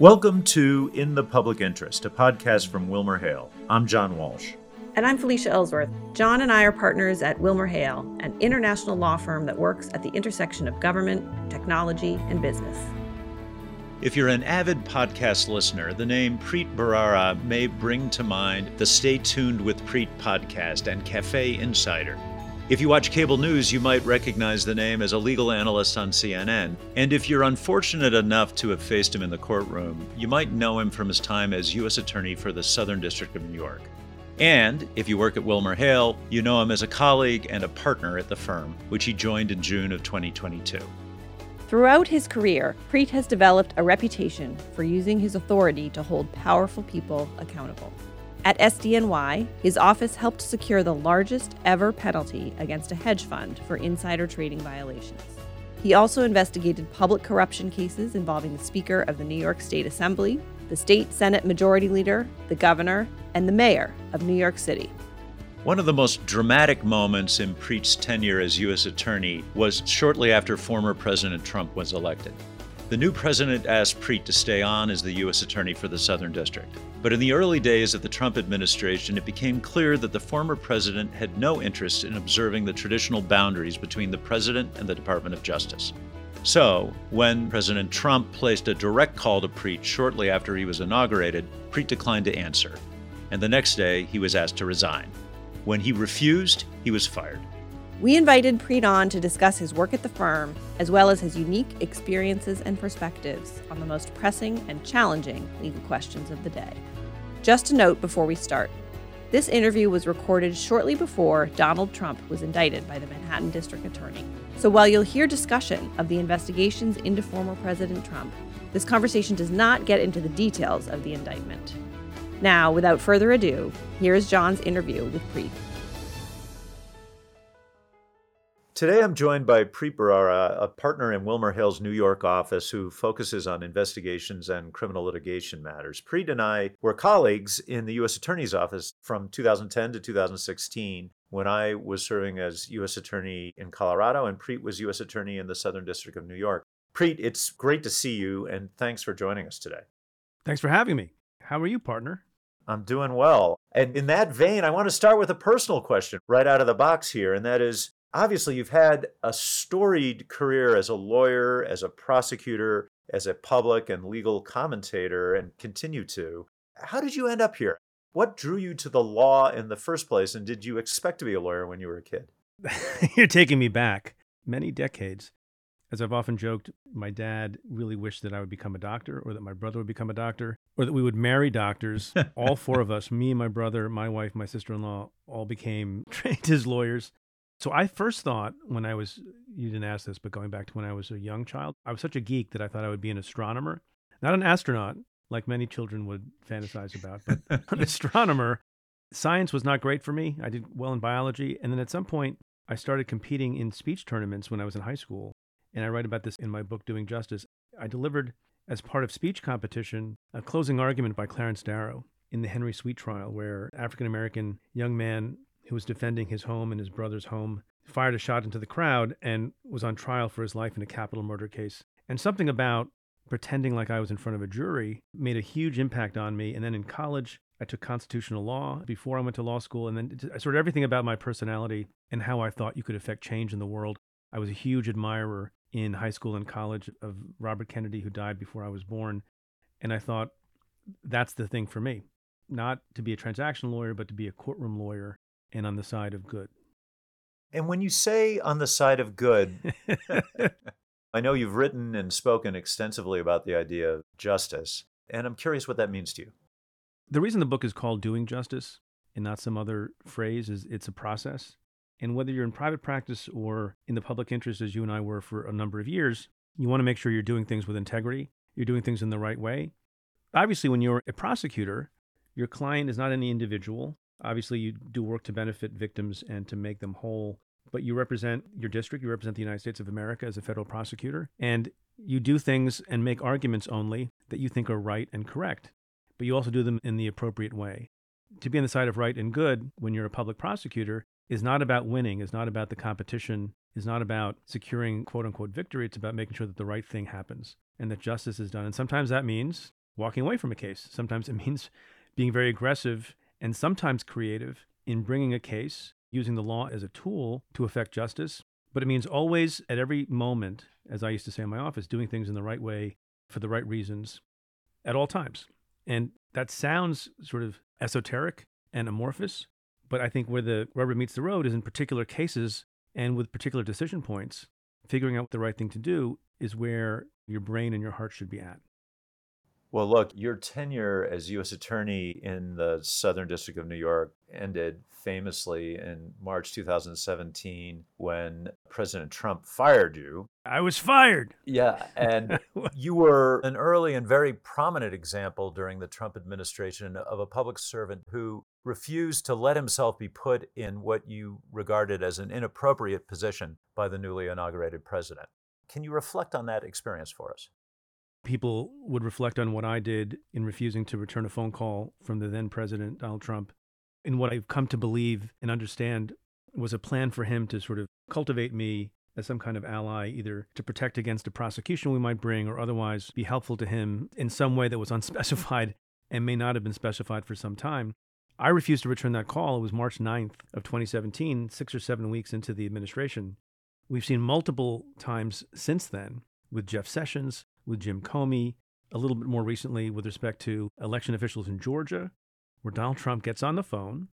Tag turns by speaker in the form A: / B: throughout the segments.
A: Welcome to In the Public Interest, a podcast from WilmerHale. I'm John Walsh.
B: And I'm Felicia Ellsworth. John and I are partners at WilmerHale, an international law firm that works at the intersection of government, technology, and business.
A: If you're an avid podcast listener, the name Preet Bharara may bring to mind the Stay Tuned with Preet podcast and Cafe Insider. If you watch cable news, you might recognize the name as a legal analyst on CNN. And if you're unfortunate enough to have faced him in the courtroom, you might know him from his time as U.S. Attorney for the Southern District of New York. And if you work at WilmerHale, you know him as a colleague and a partner at the firm, which he joined in June of 2022.
B: Throughout his career, Preet has developed a reputation for using his authority to hold powerful people accountable. At SDNY, his office helped secure the largest ever penalty against a hedge fund for insider trading violations. He also investigated public corruption cases involving the Speaker of the New York State Assembly, the state Senate Majority Leader, the governor, and the mayor of New York City.
A: One of the most dramatic moments in Preet's tenure as U.S. Attorney was shortly after former President Trump was elected. The new president asked Preet to stay on as the U.S. Attorney for the Southern District. But in the early days of the Trump administration, it became clear that the former president had no interest in observing the traditional boundaries between the president and the Department of Justice. So, when President Trump placed a direct call to Preet shortly after he was inaugurated, Preet declined to answer. And the next day, he was asked to resign. When he refused, he was fired.
B: We invited Preet to discuss his work at the firm, as well as his unique experiences and perspectives on the most pressing and challenging legal questions of the day. Just a note before we start this interview was recorded shortly before Donald Trump was indicted by the Manhattan District Attorney. So while you'll hear discussion of the investigations into former President Trump, this conversation does not get into the details of the indictment. Now, without further ado, here is John's interview with Preet.
A: Today I'm joined by Preet Bharara, a partner in WilmerHale's New York office who focuses on investigations and criminal litigation matters. Preet and I were colleagues in the U.S. Attorney's Office from 2010 to 2016 when I was serving as U.S. Attorney in Colorado and Preet was U.S. Attorney in the Southern District of New York. Preet, it's great to see you and thanks for joining us today.
C: Thanks for having me. How are you, partner?
A: I'm doing well. And in that vein, I want to start with a personal question right out of the box here, and that is obviously you've had a storied career as a lawyer, as a prosecutor, as a public and legal commentator, and continue to. How did you end up here? What drew you to the law in the first place? And did you expect to be a lawyer when you were a kid?
C: You're taking me back many decades. As I've often joked, my dad really wished that I would become a doctor or that my brother would become a doctor or that we would marry doctors. all four of us, me, my brother, my wife, my sister in law, all became trained as lawyers. So I first thought when I was, you didn't ask this, but going back to when I was a young child, I was such a geek that I thought I would be an astronomer, not an astronaut, like many children would fantasize about, but an astronomer. Science was not great for me. I did well in biology. And then at some point, I started competing in speech tournaments when I was in high school. And I write about this in my book, Doing Justice. I delivered, as part of speech competition, a closing argument by Clarence Darrow in the Henry Sweet trial, where African American young man who was defending his home and his brother's home, fired a shot into the crowd and was on trial for his life in a capital murder case. And something about pretending like I was in front of a jury made a huge impact on me. And then in college, I took constitutional law before I went to law school. And then I sort of everything about my personality and how I thought you could affect change in the world. I was a huge admirer in high school and college of Robert Kennedy, who died before I was born. And I thought that's the thing for me not to be a transactional lawyer, but to be a courtroom lawyer and on the side of good.
A: And when you say on the side of good, I know you've written and spoken extensively about the idea of justice, and I'm curious what that means to you.
C: The reason the book is called Doing Justice and not some other phrase is it's a process. And whether you're in private practice or in the public interest, as you and I were for a number of years, you want to make sure you're doing things with integrity, you're doing things in the right way. Obviously, when you're a prosecutor, your client is not any individual. Obviously, you do work to benefit victims and to make them whole, but you represent your district, you represent the United States of America as a federal prosecutor, and you do things and make arguments only that you think are right and correct, but you also do them in the appropriate way. To be on the side of right and good when you're a public prosecutor is not about winning, is not about the competition, is not about securing quote unquote victory. It's about making sure that the right thing happens and that justice is done. And sometimes that means walking away from a case. Sometimes it means being very aggressive and sometimes creative in bringing a case, using the law as a tool to effect justice. But it means always, at every moment, as I used to say in my office, doing things in the right way for the right reasons at all times. And that sounds sort of esoteric and amorphous, but I think where the rubber meets the road is in particular cases and with particular decision points, figuring out the right thing to do is where your brain and your heart should be at.
A: Well, look, your tenure as U.S. Attorney in the Southern District of New York ended famously in March 2017 when President Trump fired you.
C: I was fired.
A: Yeah. And you were an early and very prominent example during the Trump administration of a public servant who refused to let himself be put in what you regarded as an inappropriate position by the newly inaugurated president. Can you reflect on that experience for us?
C: People would reflect on what I did in refusing to return a phone call from the then president, Donald Trump, in what I've come to believe and understand was a plan for him to sort of cultivate me as some kind of ally, either to protect against a prosecution we might bring or otherwise be helpful to him in some way that was unspecified and may not have been specified for some time. I refused to return that call. It was March 9th of 2017, six or seven weeks into the administration. We've seen multiple times since then with Jeff Sessions, with Jim Comey, a little bit more recently with respect to election officials in Georgia, where Donald Trump gets on the phone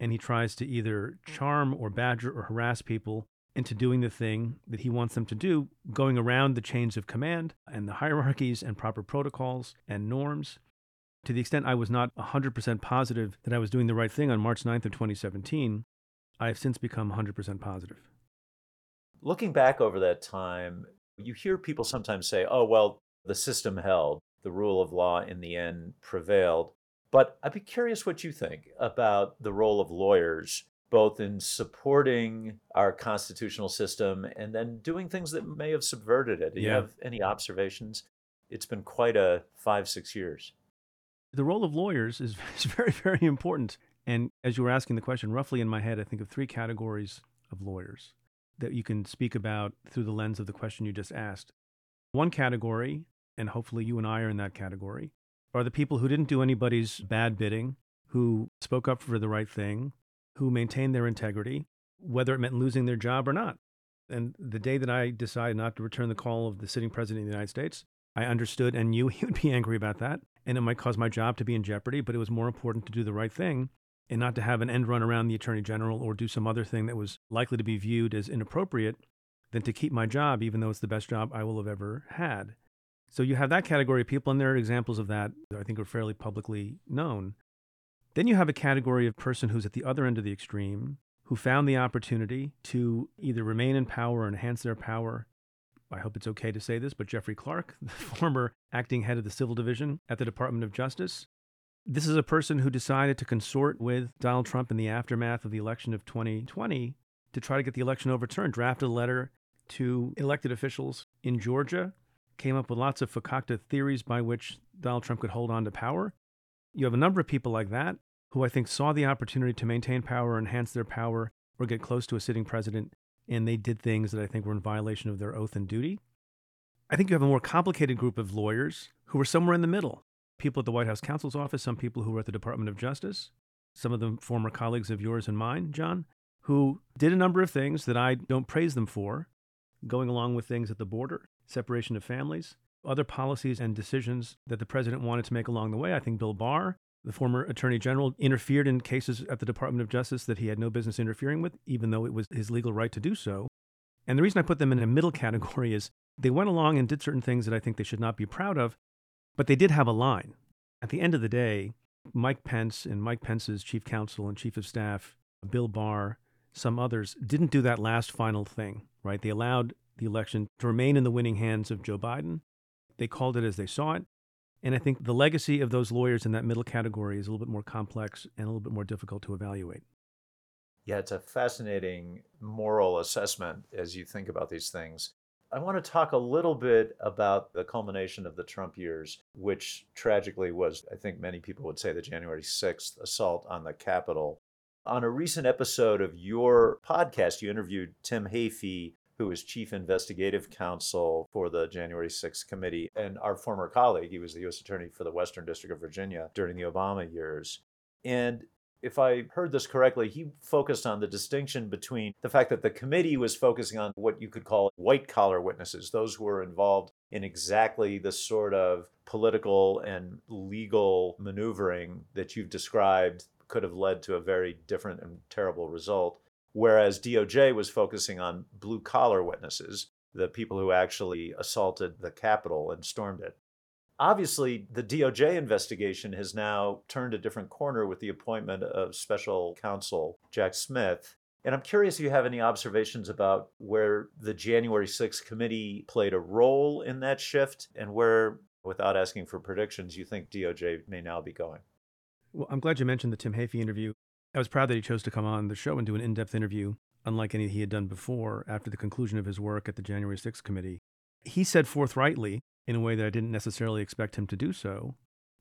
C: and he tries to either charm or badger or harass people into doing the thing that he wants them to do, going around the chains of command and the hierarchies and proper protocols and norms. To the extent I was not 100% positive that I was doing the right thing on March 9th of 2017, I have since become 100% positive.
A: Looking back over that time, you hear people sometimes say, oh, well, the system held, the rule of law in the end prevailed. But I'd be curious what you think about the role of lawyers, both in supporting our constitutional system and then doing things that may have subverted it. Do you have any observations? It's been quite a five, six years.
C: The role of lawyers is, is very, very important. And as you were asking the question, roughly in my head, I think of three categories of lawyers that you can speak about through the lens of the question you just asked. One category, and hopefully you and I are in that category, are the people who didn't do anybody's bad bidding, who spoke up for the right thing, who maintained their integrity, whether it meant losing their job or not. And the day that I decided not to return the call of the sitting president of the United States, I understood and knew he would be angry about that. And it might cause my job to be in jeopardy, but it was more important to do the right thing and not to have an end run around the attorney general or do some other thing that was likely to be viewed as inappropriate than to keep my job, even though it's the best job I will have ever had. So you have that category of people, and there are examples of that that I think are fairly publicly known. Then you have a category of person who's at the other end of the extreme, who found the opportunity to either remain in power or enhance their power. I hope it's okay to say this, but Jeffrey Clark, the former acting head of the Civil Division at the Department of Justice, this is a person who decided to consort with Donald Trump in the aftermath of the election of 2020 to try to get the election overturned, drafted a letter to elected officials in Georgia, came up with lots of fakakta theories by which Donald Trump could hold on to power. You have a number of people like that who I think saw the opportunity to maintain power, enhance their power, or get close to a sitting president, and they did things that I think were in violation of their oath and duty. I think you have a more complicated group of lawyers who were somewhere in the middle people at the White House counsel's office, some people who were at the Department of Justice, some of them former colleagues of yours and mine, John, who did a number of things that I don't praise them for, going along with things at the border, separation of families, other policies and decisions that the president wanted to make along the way. I think Bill Barr, the former attorney general, interfered in cases at the Department of Justice that he had no business interfering with, even though it was his legal right to do so. And the reason I put them in a middle category is they went along and did certain things that I think they should not be proud of, but they did have a line. At the end of the day, Mike Pence and Mike Pence's chief counsel and chief of staff, Bill Barr, some others, didn't do that last final thing, right? They allowed the election to remain in the winning hands of Joe Biden. They called it as they saw it. And I think the legacy of those lawyers in that middle category is a little bit more complex and a little bit more difficult to evaluate.
A: Yeah, it's a fascinating moral assessment as you think about these things. I want to talk a little bit about the culmination of the Trump years, which tragically was, I think many people would say, the January 6th assault on the Capitol. On a recent episode of your podcast, you interviewed Tim Heaphy, who was chief investigative counsel for the January 6th committee, and our former colleague. He was the U.S. Attorney for the Western District of Virginia during the Obama years. And if I heard this correctly, he focused on the distinction between the fact that the committee was focusing on what you could call white collar witnesses, those who were involved in exactly the sort of political and legal maneuvering that you've described could have led to a very different and terrible result. Whereas DOJ was focusing on blue collar witnesses, the people who actually assaulted the Capitol and stormed it. Obviously, the DOJ investigation has now turned a different corner with the appointment of special counsel Jack Smith. And I'm curious if you have any observations about where the January 6th committee played a role in that shift and where, without asking for predictions, you think DOJ may now be going.
C: Well, I'm glad you mentioned the Tim Heaphy interview. I was proud that he chose to come on the show and do an in depth interview, unlike any he had done before after the conclusion of his work at the January 6th committee. He said forthrightly in a way that I didn't necessarily expect him to do so,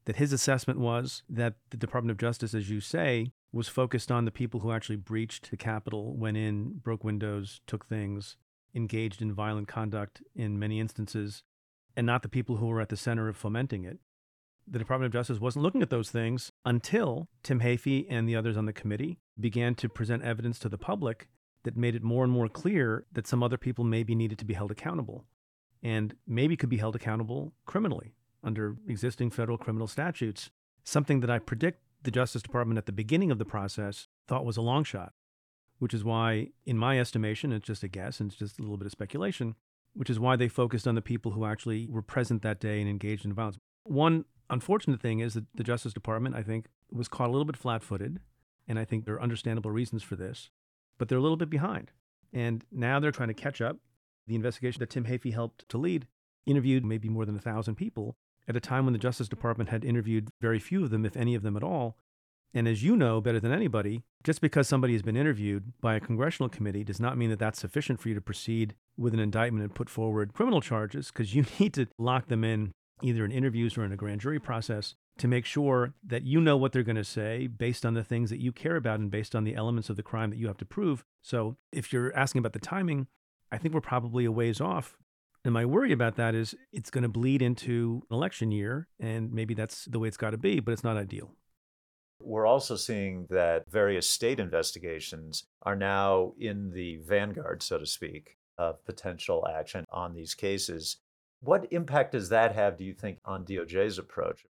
C: that his assessment was that the Department of Justice, as you say, was focused on the people who actually breached the Capitol, went in, broke windows, took things, engaged in violent conduct in many instances, and not the people who were at the center of fomenting it. The Department of Justice wasn't looking at those things until Tim Heaphy and the others on the committee began to present evidence to the public that made it more and more clear that some other people maybe needed to be held accountable and maybe could be held accountable criminally under existing federal criminal statutes, something that I predict the Justice Department at the beginning of the process thought was a long shot, which is why, in my estimation, it's just a guess and it's just a little bit of speculation, which is why they focused on the people who actually were present that day and engaged in violence. One unfortunate thing is that the Justice Department, I think, was caught a little bit flat footed, and I think there are understandable reasons for this, but they're a little bit behind. And now they're trying to catch up the investigation that Tim Heaphy helped to lead interviewed maybe more than a thousand people at a time when the Justice mm-hmm. Department had interviewed very few of them, if any of them at all. And as you know better than anybody, just because somebody has been interviewed by a congressional committee does not mean that that's sufficient for you to proceed with an indictment and put forward criminal charges, because you need to lock them in either in interviews or in a grand jury process to make sure that you know what they're going to say based on the things that you care about and based on the elements of the crime that you have to prove. So if you're asking about the timing, I think we're probably a ways off. And my worry about that is it's going to bleed into election year, and maybe that's the way it's got to be, but it's not ideal.
A: We're also seeing that various state investigations are now in the vanguard, so to speak, of potential action on these cases. What impact does that have, do you think, on DOJ's approach?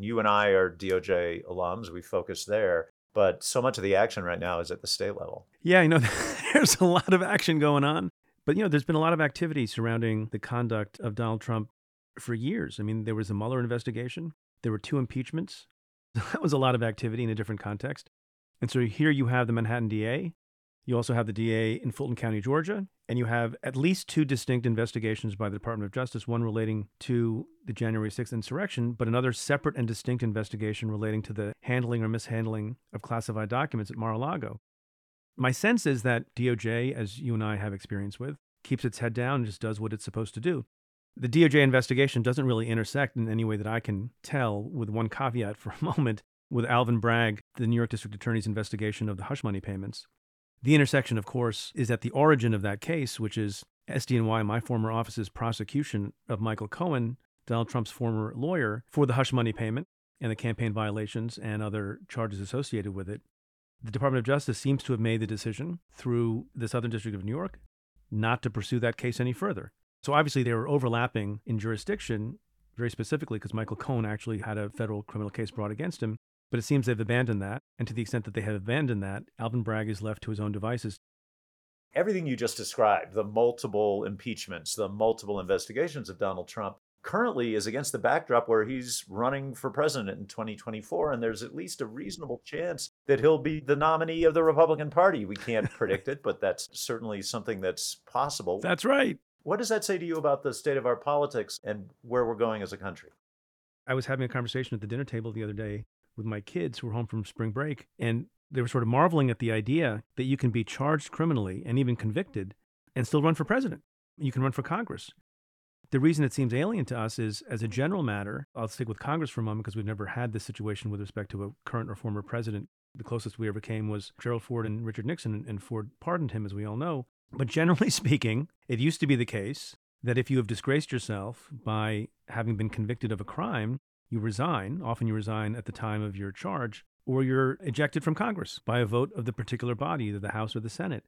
A: You and I are DOJ alums, we focus there, but so much of the action right now is at the state level.
C: Yeah, you know, there's a lot of action going on. But, you know, there's been a lot of activity surrounding the conduct of Donald Trump for years. I mean, there was a Mueller investigation, there were two impeachments. That was a lot of activity in a different context. And so here you have the Manhattan DA. You also have the DA in Fulton County, Georgia, and you have at least two distinct investigations by the Department of Justice, one relating to the January 6th insurrection, but another separate and distinct investigation relating to the handling or mishandling of classified documents at Mar a Lago. My sense is that DOJ, as you and I have experience with, keeps its head down and just does what it's supposed to do. The DOJ investigation doesn't really intersect in any way that I can tell, with one caveat for a moment, with Alvin Bragg, the New York District Attorney's investigation of the hush money payments. The intersection, of course, is at the origin of that case, which is SDNY, my former office's prosecution of Michael Cohen, Donald Trump's former lawyer, for the hush money payment and the campaign violations and other charges associated with it. The Department of Justice seems to have made the decision through the Southern District of New York not to pursue that case any further. So obviously they were overlapping in jurisdiction very specifically because Michael Cohen actually had a federal criminal case brought against him. But it seems they've abandoned that. And to the extent that they have abandoned that, Alvin Bragg is left to his own devices.
A: Everything you just described, the multiple impeachments, the multiple investigations of Donald Trump, currently is against the backdrop where he's running for president in 2024 and there's at least a reasonable chance that he'll be the nominee of the Republican Party. We can't predict it, but that's certainly something that's possible.
C: That's right.
A: What does that say to you about the state of our politics and where we're going as a country?
C: I was having a conversation at the dinner table the other day with my kids who were home from spring break and they were sort of marveling at the idea that you can be charged criminally and even convicted and still run for president. You can run for Congress. The reason it seems alien to us is, as a general matter, I'll stick with Congress for a moment because we've never had this situation with respect to a current or former president. The closest we ever came was Gerald Ford and Richard Nixon, and Ford pardoned him, as we all know. But generally speaking, it used to be the case that if you have disgraced yourself by having been convicted of a crime, you resign. Often you resign at the time of your charge, or you're ejected from Congress by a vote of the particular body, either the House or the Senate.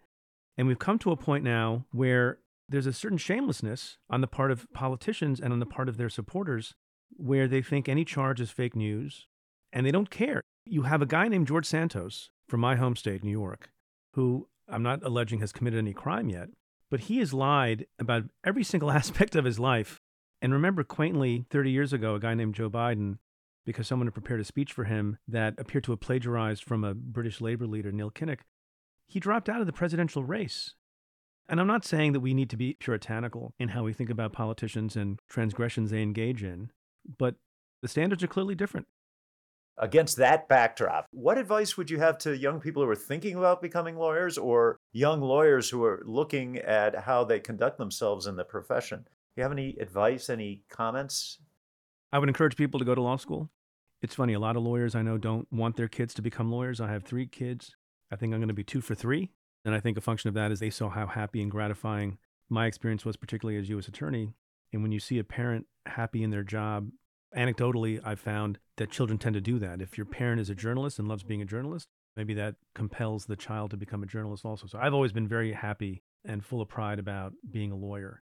C: And we've come to a point now where there's a certain shamelessness on the part of politicians and on the part of their supporters where they think any charge is fake news and they don't care. You have a guy named George Santos from my home state, New York, who I'm not alleging has committed any crime yet, but he has lied about every single aspect of his life. And remember, quaintly, 30 years ago, a guy named Joe Biden, because someone had prepared a speech for him that appeared to have plagiarized from a British labor leader, Neil Kinnock, he dropped out of the presidential race. And I'm not saying that we need to be puritanical in how we think about politicians and transgressions they engage in, but the standards are clearly different.
A: Against that backdrop, what advice would you have to young people who are thinking about becoming lawyers or young lawyers who are looking at how they conduct themselves in the profession? Do you have any advice, any comments?
C: I would encourage people to go to law school. It's funny, a lot of lawyers I know don't want their kids to become lawyers. I have three kids. I think I'm going to be two for three. And I think a function of that is they saw how happy and gratifying my experience was, particularly as U.S. attorney. And when you see a parent happy in their job, anecdotally, I've found that children tend to do that. If your parent is a journalist and loves being a journalist, maybe that compels the child to become a journalist also. So I've always been very happy and full of pride about being a lawyer.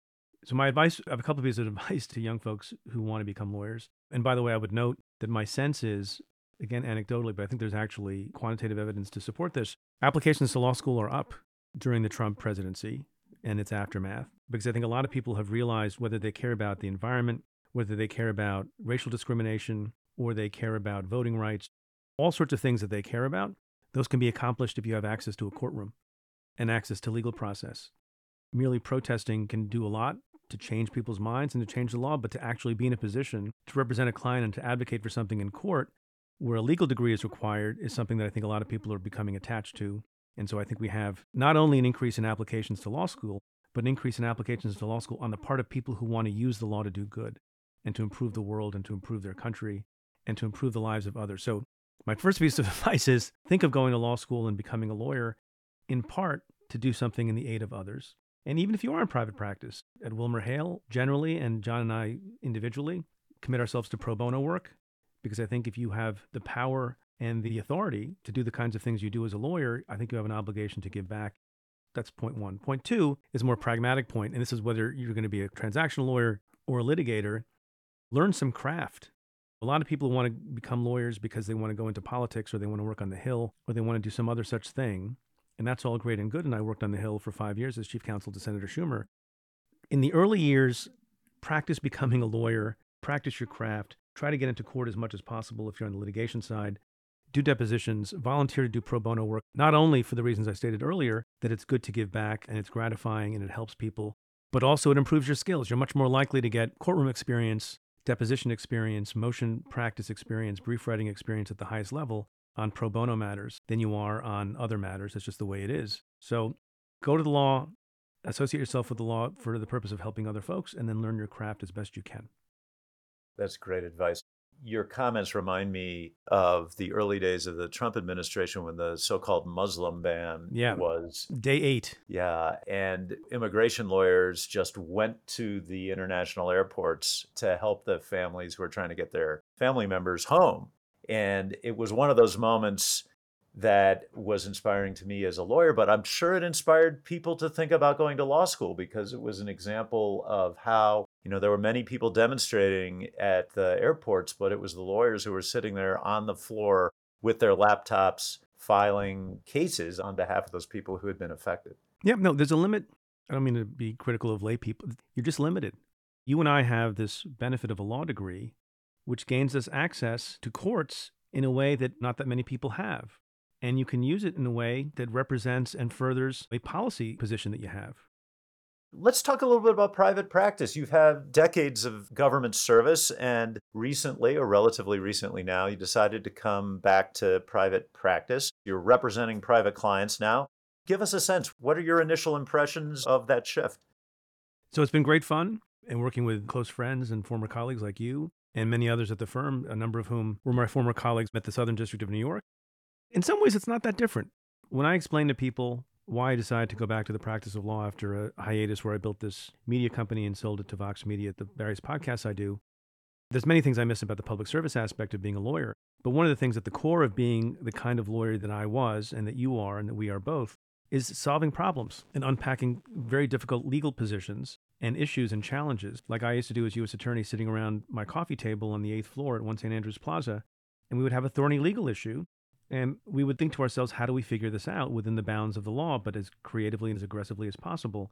C: So my advice, I have a couple of pieces of advice to young folks who want to become lawyers. And by the way, I would note that my sense is, again, anecdotally, but I think there's actually quantitative evidence to support this. Applications to law school are up during the Trump presidency and its aftermath because I think a lot of people have realized whether they care about the environment, whether they care about racial discrimination, or they care about voting rights, all sorts of things that they care about, those can be accomplished if you have access to a courtroom and access to legal process. Merely protesting can do a lot to change people's minds and to change the law, but to actually be in a position to represent a client and to advocate for something in court where a legal degree is required is something that I think a lot of people are becoming attached to. And so I think we have not only an increase in applications to law school, but an increase in applications to law school on the part of people who want to use the law to do good and to improve the world and to improve their country and to improve the lives of others. So, my first piece of advice is think of going to law school and becoming a lawyer in part to do something in the aid of others. And even if you are in private practice, at WilmerHale, generally, and John and I individually, commit ourselves to pro bono work because I think if you have the power and the authority to do the kinds of things you do as a lawyer, I think you have an obligation to give back. That's point one. Point two is a more pragmatic point, and this is whether you're going to be a transactional lawyer or a litigator. Learn some craft. A lot of people want to become lawyers because they want to go into politics or they want to work on the Hill or they want to do some other such thing. And that's all great and good. And I worked on the Hill for five years as chief counsel to Senator Schumer. In the early years, practice becoming a lawyer, practice your craft, try to get into court as much as possible if you're on the litigation side, do depositions, volunteer to do pro bono work, not only for the reasons I stated earlier, that it's good to give back and it's gratifying and it helps people, but also it improves your skills. You're much more likely to get courtroom experience, deposition experience, motion practice experience, brief writing experience at the highest level on pro bono matters than you are on other matters. That's just the way it is. So go to the law, associate yourself with the law for the purpose of helping other folks, and then learn your craft as best you can.
A: That's great advice your comments remind me of the early days of the Trump administration when the so-called Muslim ban
C: yeah.
A: was
C: day 8.
A: Yeah, and immigration lawyers just went to the international airports to help the families who were trying to get their family members home. And it was one of those moments that was inspiring to me as a lawyer, but I'm sure it inspired people to think about going to law school because it was an example of how, you know, there were many people demonstrating at the airports, but it was the lawyers who were sitting there on the floor with their laptops filing cases on behalf of those people who had been affected.
C: Yeah, no, there's a limit. I don't mean to be critical of lay people. You're just limited. You and I have this benefit of a law degree, which gains us access to courts in a way that not that many people have and you can use it in a way that represents and furthers a policy position that you have.
A: Let's talk a little bit about private practice. You've had decades of government service, and recently, or relatively recently now, you decided to come back to private practice. You're representing private clients now. Give us a sense. What are your initial impressions of that shift?
C: So it's been great fun and working with close friends and former colleagues like you and many others at the firm, a number of whom were my former colleagues at the Southern District of New York in some ways, it's not that different. When I explain to people why I decided to go back to the practice of law after a hiatus where I built this media company and sold it to Vox Media at the various podcasts I do. There's many things I miss about the public service aspect of being a lawyer. But one of the things at the core of being the kind of lawyer that I was and that you are and that we are both is solving problems and unpacking very difficult legal positions and issues and challenges. Like I used to do as U.S. attorney sitting around my coffee table on the eighth floor at One St. Andrews Plaza, and we would have a thorny legal issue and we would think to ourselves, how do we figure this out within the bounds of the law, but as creatively and as aggressively as possible?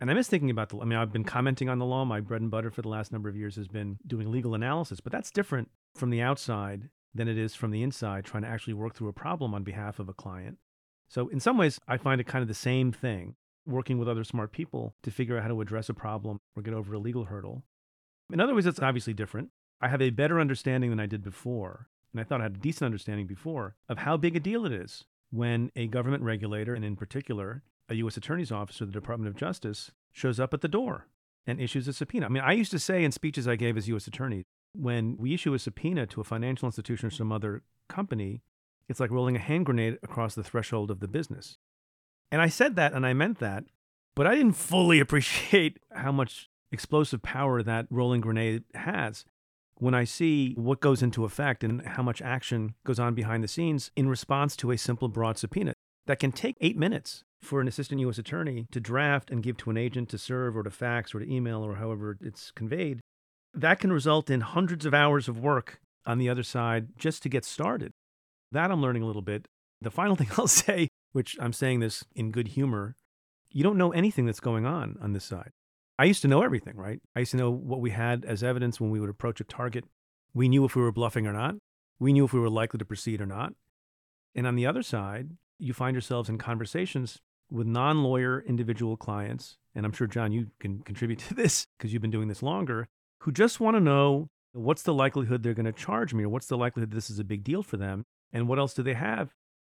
C: And I miss thinking about the I mean, I've been commenting on the law. My bread and butter for the last number of years has been doing legal analysis, but that's different from the outside than it is from the inside, trying to actually work through a problem on behalf of a client. So, in some ways, I find it kind of the same thing working with other smart people to figure out how to address a problem or get over a legal hurdle. In other ways, it's obviously different. I have a better understanding than I did before and I thought I had a decent understanding before, of how big a deal it is when a government regulator, and in particular, a U.S. Attorney's Office or the Department of Justice, shows up at the door and issues a subpoena. I mean, I used to say in speeches I gave as U.S. Attorney, when we issue a subpoena to a financial institution or some other company, it's like rolling a hand grenade across the threshold of the business. And I said that and I meant that, but I didn't fully appreciate how much explosive power that rolling grenade has when I see what goes into effect and how much action goes on behind the scenes in response to a simple broad subpoena that can take eight minutes for an assistant U.S. attorney to draft and give to an agent to serve or to fax or to email or however it's conveyed, that can result in hundreds of hours of work on the other side just to get started. That I'm learning a little bit. The final thing I'll say, which I'm saying this in good humor, you don't know anything that's going on on this side. I used to know everything, right? I used to know what we had as evidence when we would approach a target. We knew if we were bluffing or not. We knew if we were likely to proceed or not. And on the other side, you find yourselves in conversations with non lawyer individual clients. And I'm sure, John, you can contribute to this because you've been doing this longer, who just want to know what's the likelihood they're going to charge me or what's the likelihood this is a big deal for them and what else do they have.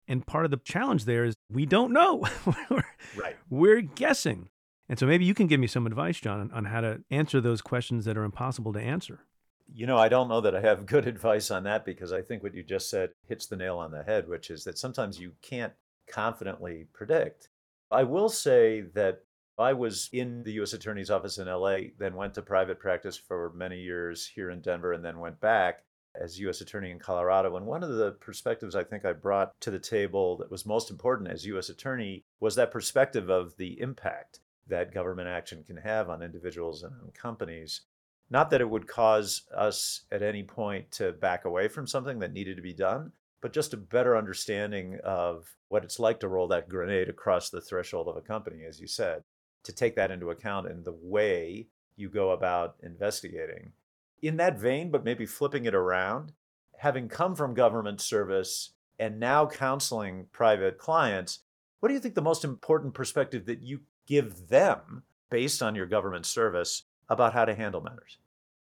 C: And part of the challenge there is we don't know.
A: right.
C: We're guessing. And so maybe you can give me some advice, John, on how to answer those questions that are impossible to answer.
A: You know, I don't know that I have good advice on that because I think what you just said hits the nail on the head, which is that sometimes you can't confidently predict. I will say that I was in the U.S. Attorney's Office in LA, then went to private practice for many years here in Denver, and then went back as U.S. Attorney in Colorado. And one of the perspectives I think I brought to the table that was most important as U.S. Attorney was that perspective of the impact that government action can have on individuals and on companies. Not that it would cause us at any point to back away from something that needed to be done, but just a better understanding of what it's like to roll that grenade across the threshold of a company, as you said, to take that into account in the way you go about investigating. In that vein, but maybe flipping it around, having come from government service and now counseling private clients, what do you think the most important perspective that you give them based on your government service about how to handle matters.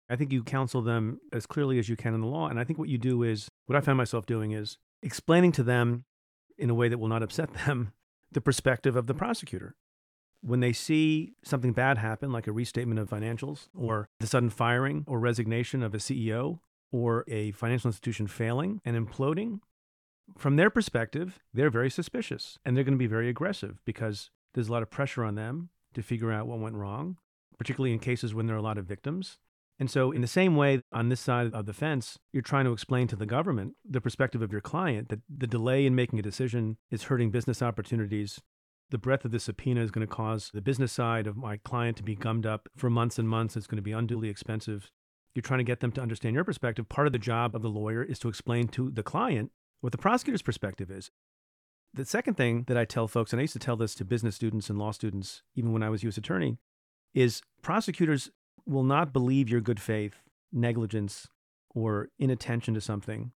C: I think you counsel them as clearly as you can in the law. And I think what you do is what I found myself doing is explaining to them in a way that will not upset them the perspective of the prosecutor. When they see something bad happen, like a restatement of financials, or the sudden firing or resignation of a CEO, or a financial institution failing and imploding, from their perspective, they're very suspicious and they're going to be very aggressive because there's a lot of pressure on them to figure out what went wrong, particularly in cases when there are a lot of victims. And so, in the same way, on this side of the fence, you're trying to explain to the government the perspective of your client that the delay in making a decision is hurting business opportunities. The breadth of the subpoena is going to cause the business side of my client to be gummed up for months and months. It's going to be unduly expensive. You're trying to get them to understand your perspective. Part of the job of the lawyer is to explain to the client what the prosecutor's perspective is. The second thing that I tell folks, and I used to tell this to business students and law students, even when I was U.S. attorney, is prosecutors will not believe your good faith, negligence, or inattention to something.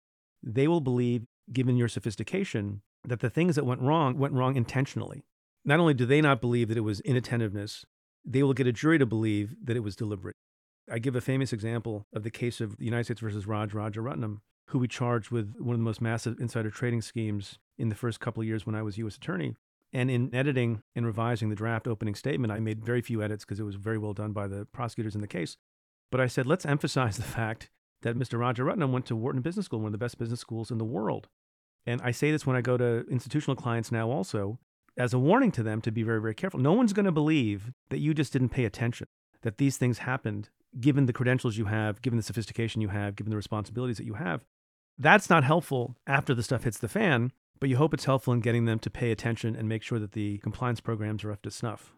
C: They will believe, given your sophistication, that the things that went wrong went wrong intentionally. Not only do they not believe that it was inattentiveness, they will get a jury to believe that it was deliberate. I give a famous example of the case of the United States versus Raj Rajaratnam, who we charged with one of the most massive insider trading schemes in the first couple of years when I was U.S. Attorney. And in editing and revising the draft opening statement, I made very few edits because it was very well done by the prosecutors in the case. But I said, let's emphasize the fact that Mr. Rajaratnam went to Wharton Business School, one of the best business schools in the world. And I say this when I go to institutional clients now also. as a warning to them to be very, very careful. No one's going to believe that you just didn't pay attention, that these things happened, given the credentials you have, given the sophistication you have, given the responsibilities that you have. That's not helpful after the stuff hits the fan, but you hope it's helpful in getting them to pay attention and make sure that the compliance programs are up to snuff.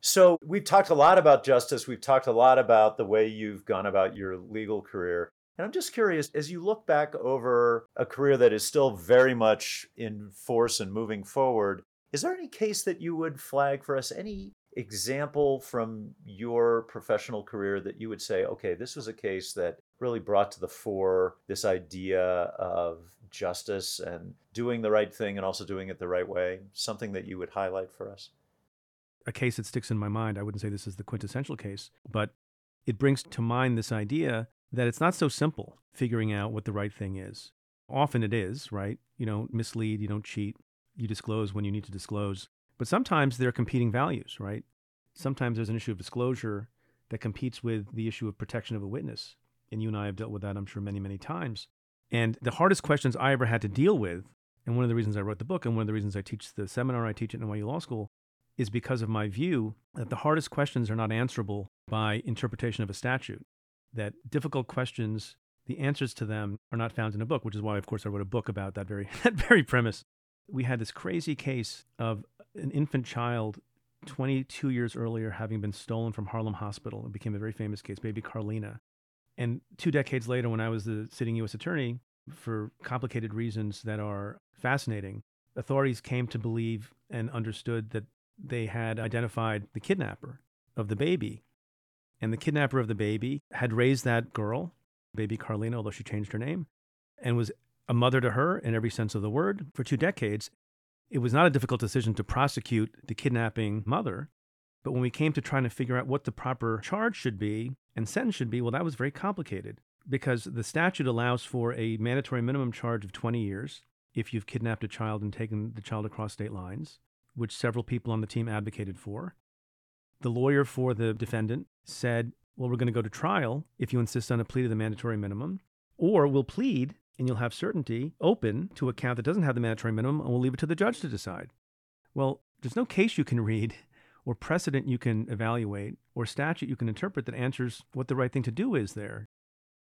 A: So, we've talked a lot about justice. We've talked a lot about the way you've gone about your legal career. And I'm just curious, as you look back over a career that is still very much in force and moving forward, is there any case that you would flag for us? Any example from your professional career that you would say, okay, this was a case that really brought to the fore this idea of justice and doing the right thing and also doing it the right way? Something that you would highlight for us?
C: A case that sticks in my mind, I wouldn't say this is the quintessential case, but it brings to mind this idea that it's not so simple figuring out what the right thing is. Often it is, right? You don't mislead, you don't cheat, you disclose when you need to disclose. But sometimes there are competing values, right? Sometimes there's an issue of disclosure that competes with the issue of protection of a witness. And you and I have dealt with that, I'm sure, many, many times. And the hardest questions I ever had to deal with, and one of the reasons I wrote the book and one of the reasons I teach the seminar I teach at NYU Law School, is because of my view that the hardest questions are not answerable by interpretation of a statute that difficult questions, the answers to them are not found in a book, which is why, of course, I wrote a book about that very, that very premise. We had this crazy case of an infant child 22 years earlier having been stolen from Harlem Hospital. It became a very famous case, baby Carlina. And two decades later, when I was the sitting U.S. attorney, for complicated reasons that are fascinating, authorities came to believe and understood that they had identified the kidnapper of the baby and the kidnapper of the baby had raised that girl, baby Carlina, although she changed her name, and was a mother to her in every sense of the word for two decades. It was not a difficult decision to prosecute the kidnapping mother. But when we came to trying to figure out what the proper charge should be and sentence should be, well, that was very complicated because the statute allows for a mandatory minimum charge of 20 years if you've kidnapped a child and taken the child across state lines, which several people on the team advocated for. The lawyer for the defendant said, Well, we're going to go to trial if you insist on a plea to the mandatory minimum, or we'll plead and you'll have certainty open to a count that doesn't have the mandatory minimum, and we'll leave it to the judge to decide. Well, there's no case you can read or precedent you can evaluate or statute you can interpret that answers what the right thing to do is there.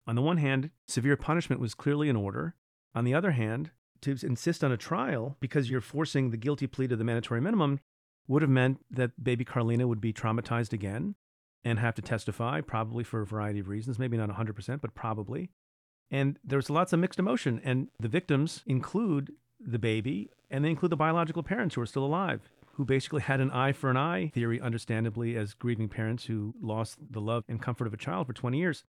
C: On the one hand, severe punishment was clearly in order. On the other hand, to insist on a trial because you're forcing the guilty plea to the mandatory minimum would have meant that baby Carlina would be traumatized again and have to testify, probably for a variety of reasons, maybe not 100%, but probably. And there's lots of mixed emotion. And the victims include the baby and they include the biological parents who are still alive, who basically had an eye for an eye theory, understandably, as grieving parents who lost the love and comfort of a child for 20 years.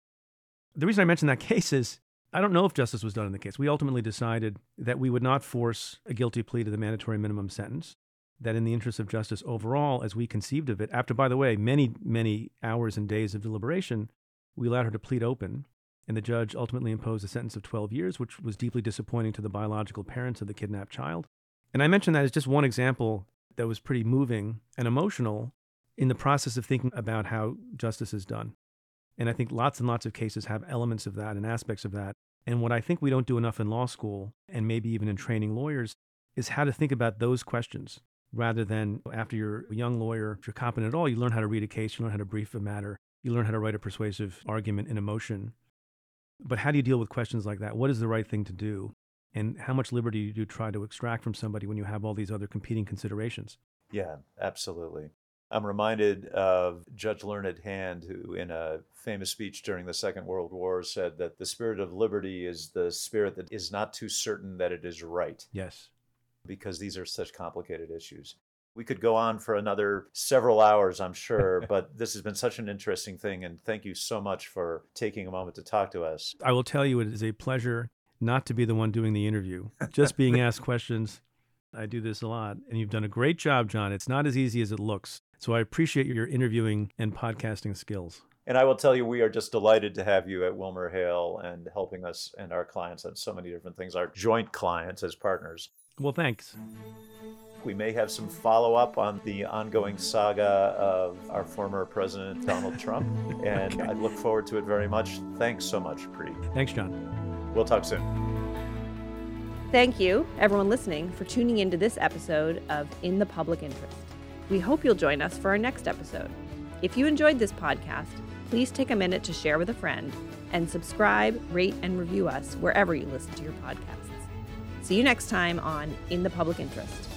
C: The reason I mention that case is I don't know if justice was done in the case. We ultimately decided that we would not force a guilty plea to the mandatory minimum sentence that in the interest of justice overall, as we conceived of it, after, by the way, many, many hours and days of deliberation, we allowed her to plead open. And the judge ultimately imposed a sentence of 12 years, which was deeply disappointing to the biological parents of the kidnapped child. And I mention that as just one example that was pretty moving and emotional in the process of thinking about how justice is done. And I think lots and lots of cases have elements of that and aspects of that. And what I think we don't do enough in law school, and maybe even in training lawyers, is how to think about those questions rather than after you're a young lawyer, if you're competent at all, you learn how to read a case, you learn how to brief a matter, you learn how to write a persuasive argument in emotion. But how do you deal with questions like that? What is the right thing to do? And how much liberty do you try to extract from somebody when you have all these other competing considerations?
A: Yeah, absolutely. I'm reminded of Judge Learned Hand, who, in a famous speech during the Second World War, said that the spirit of liberty is the spirit that is not too certain that it is right.
C: Yes
A: because these are such complicated issues. We could go on for another several hours, I'm sure, but this has been such an interesting thing. And thank you so much for taking a moment to talk to us.
C: I will tell you, it is a pleasure not to be the one doing the interview, just being asked questions. I do this a lot, and you've done a great job, John. It's not as easy as it looks. So I appreciate your interviewing and podcasting skills.
A: And I will tell you, we are just delighted to have you at WilmerHale and helping us and our clients on so many different things, our joint clients as partners.
C: Well, thanks.
A: We may have some follow up on the ongoing saga of our former President Donald Trump, and okay. I look forward to it very much. Thanks so much, Preet.
C: Thanks, John.
A: We'll talk soon.
B: Thank you, everyone listening, for tuning into this episode of In the Public Interest. We hope you'll join us for our next episode. If you enjoyed this podcast, please take a minute to share with a friend and subscribe, rate, and review us wherever you listen to your podcasts. See you next time on In the Public Interest.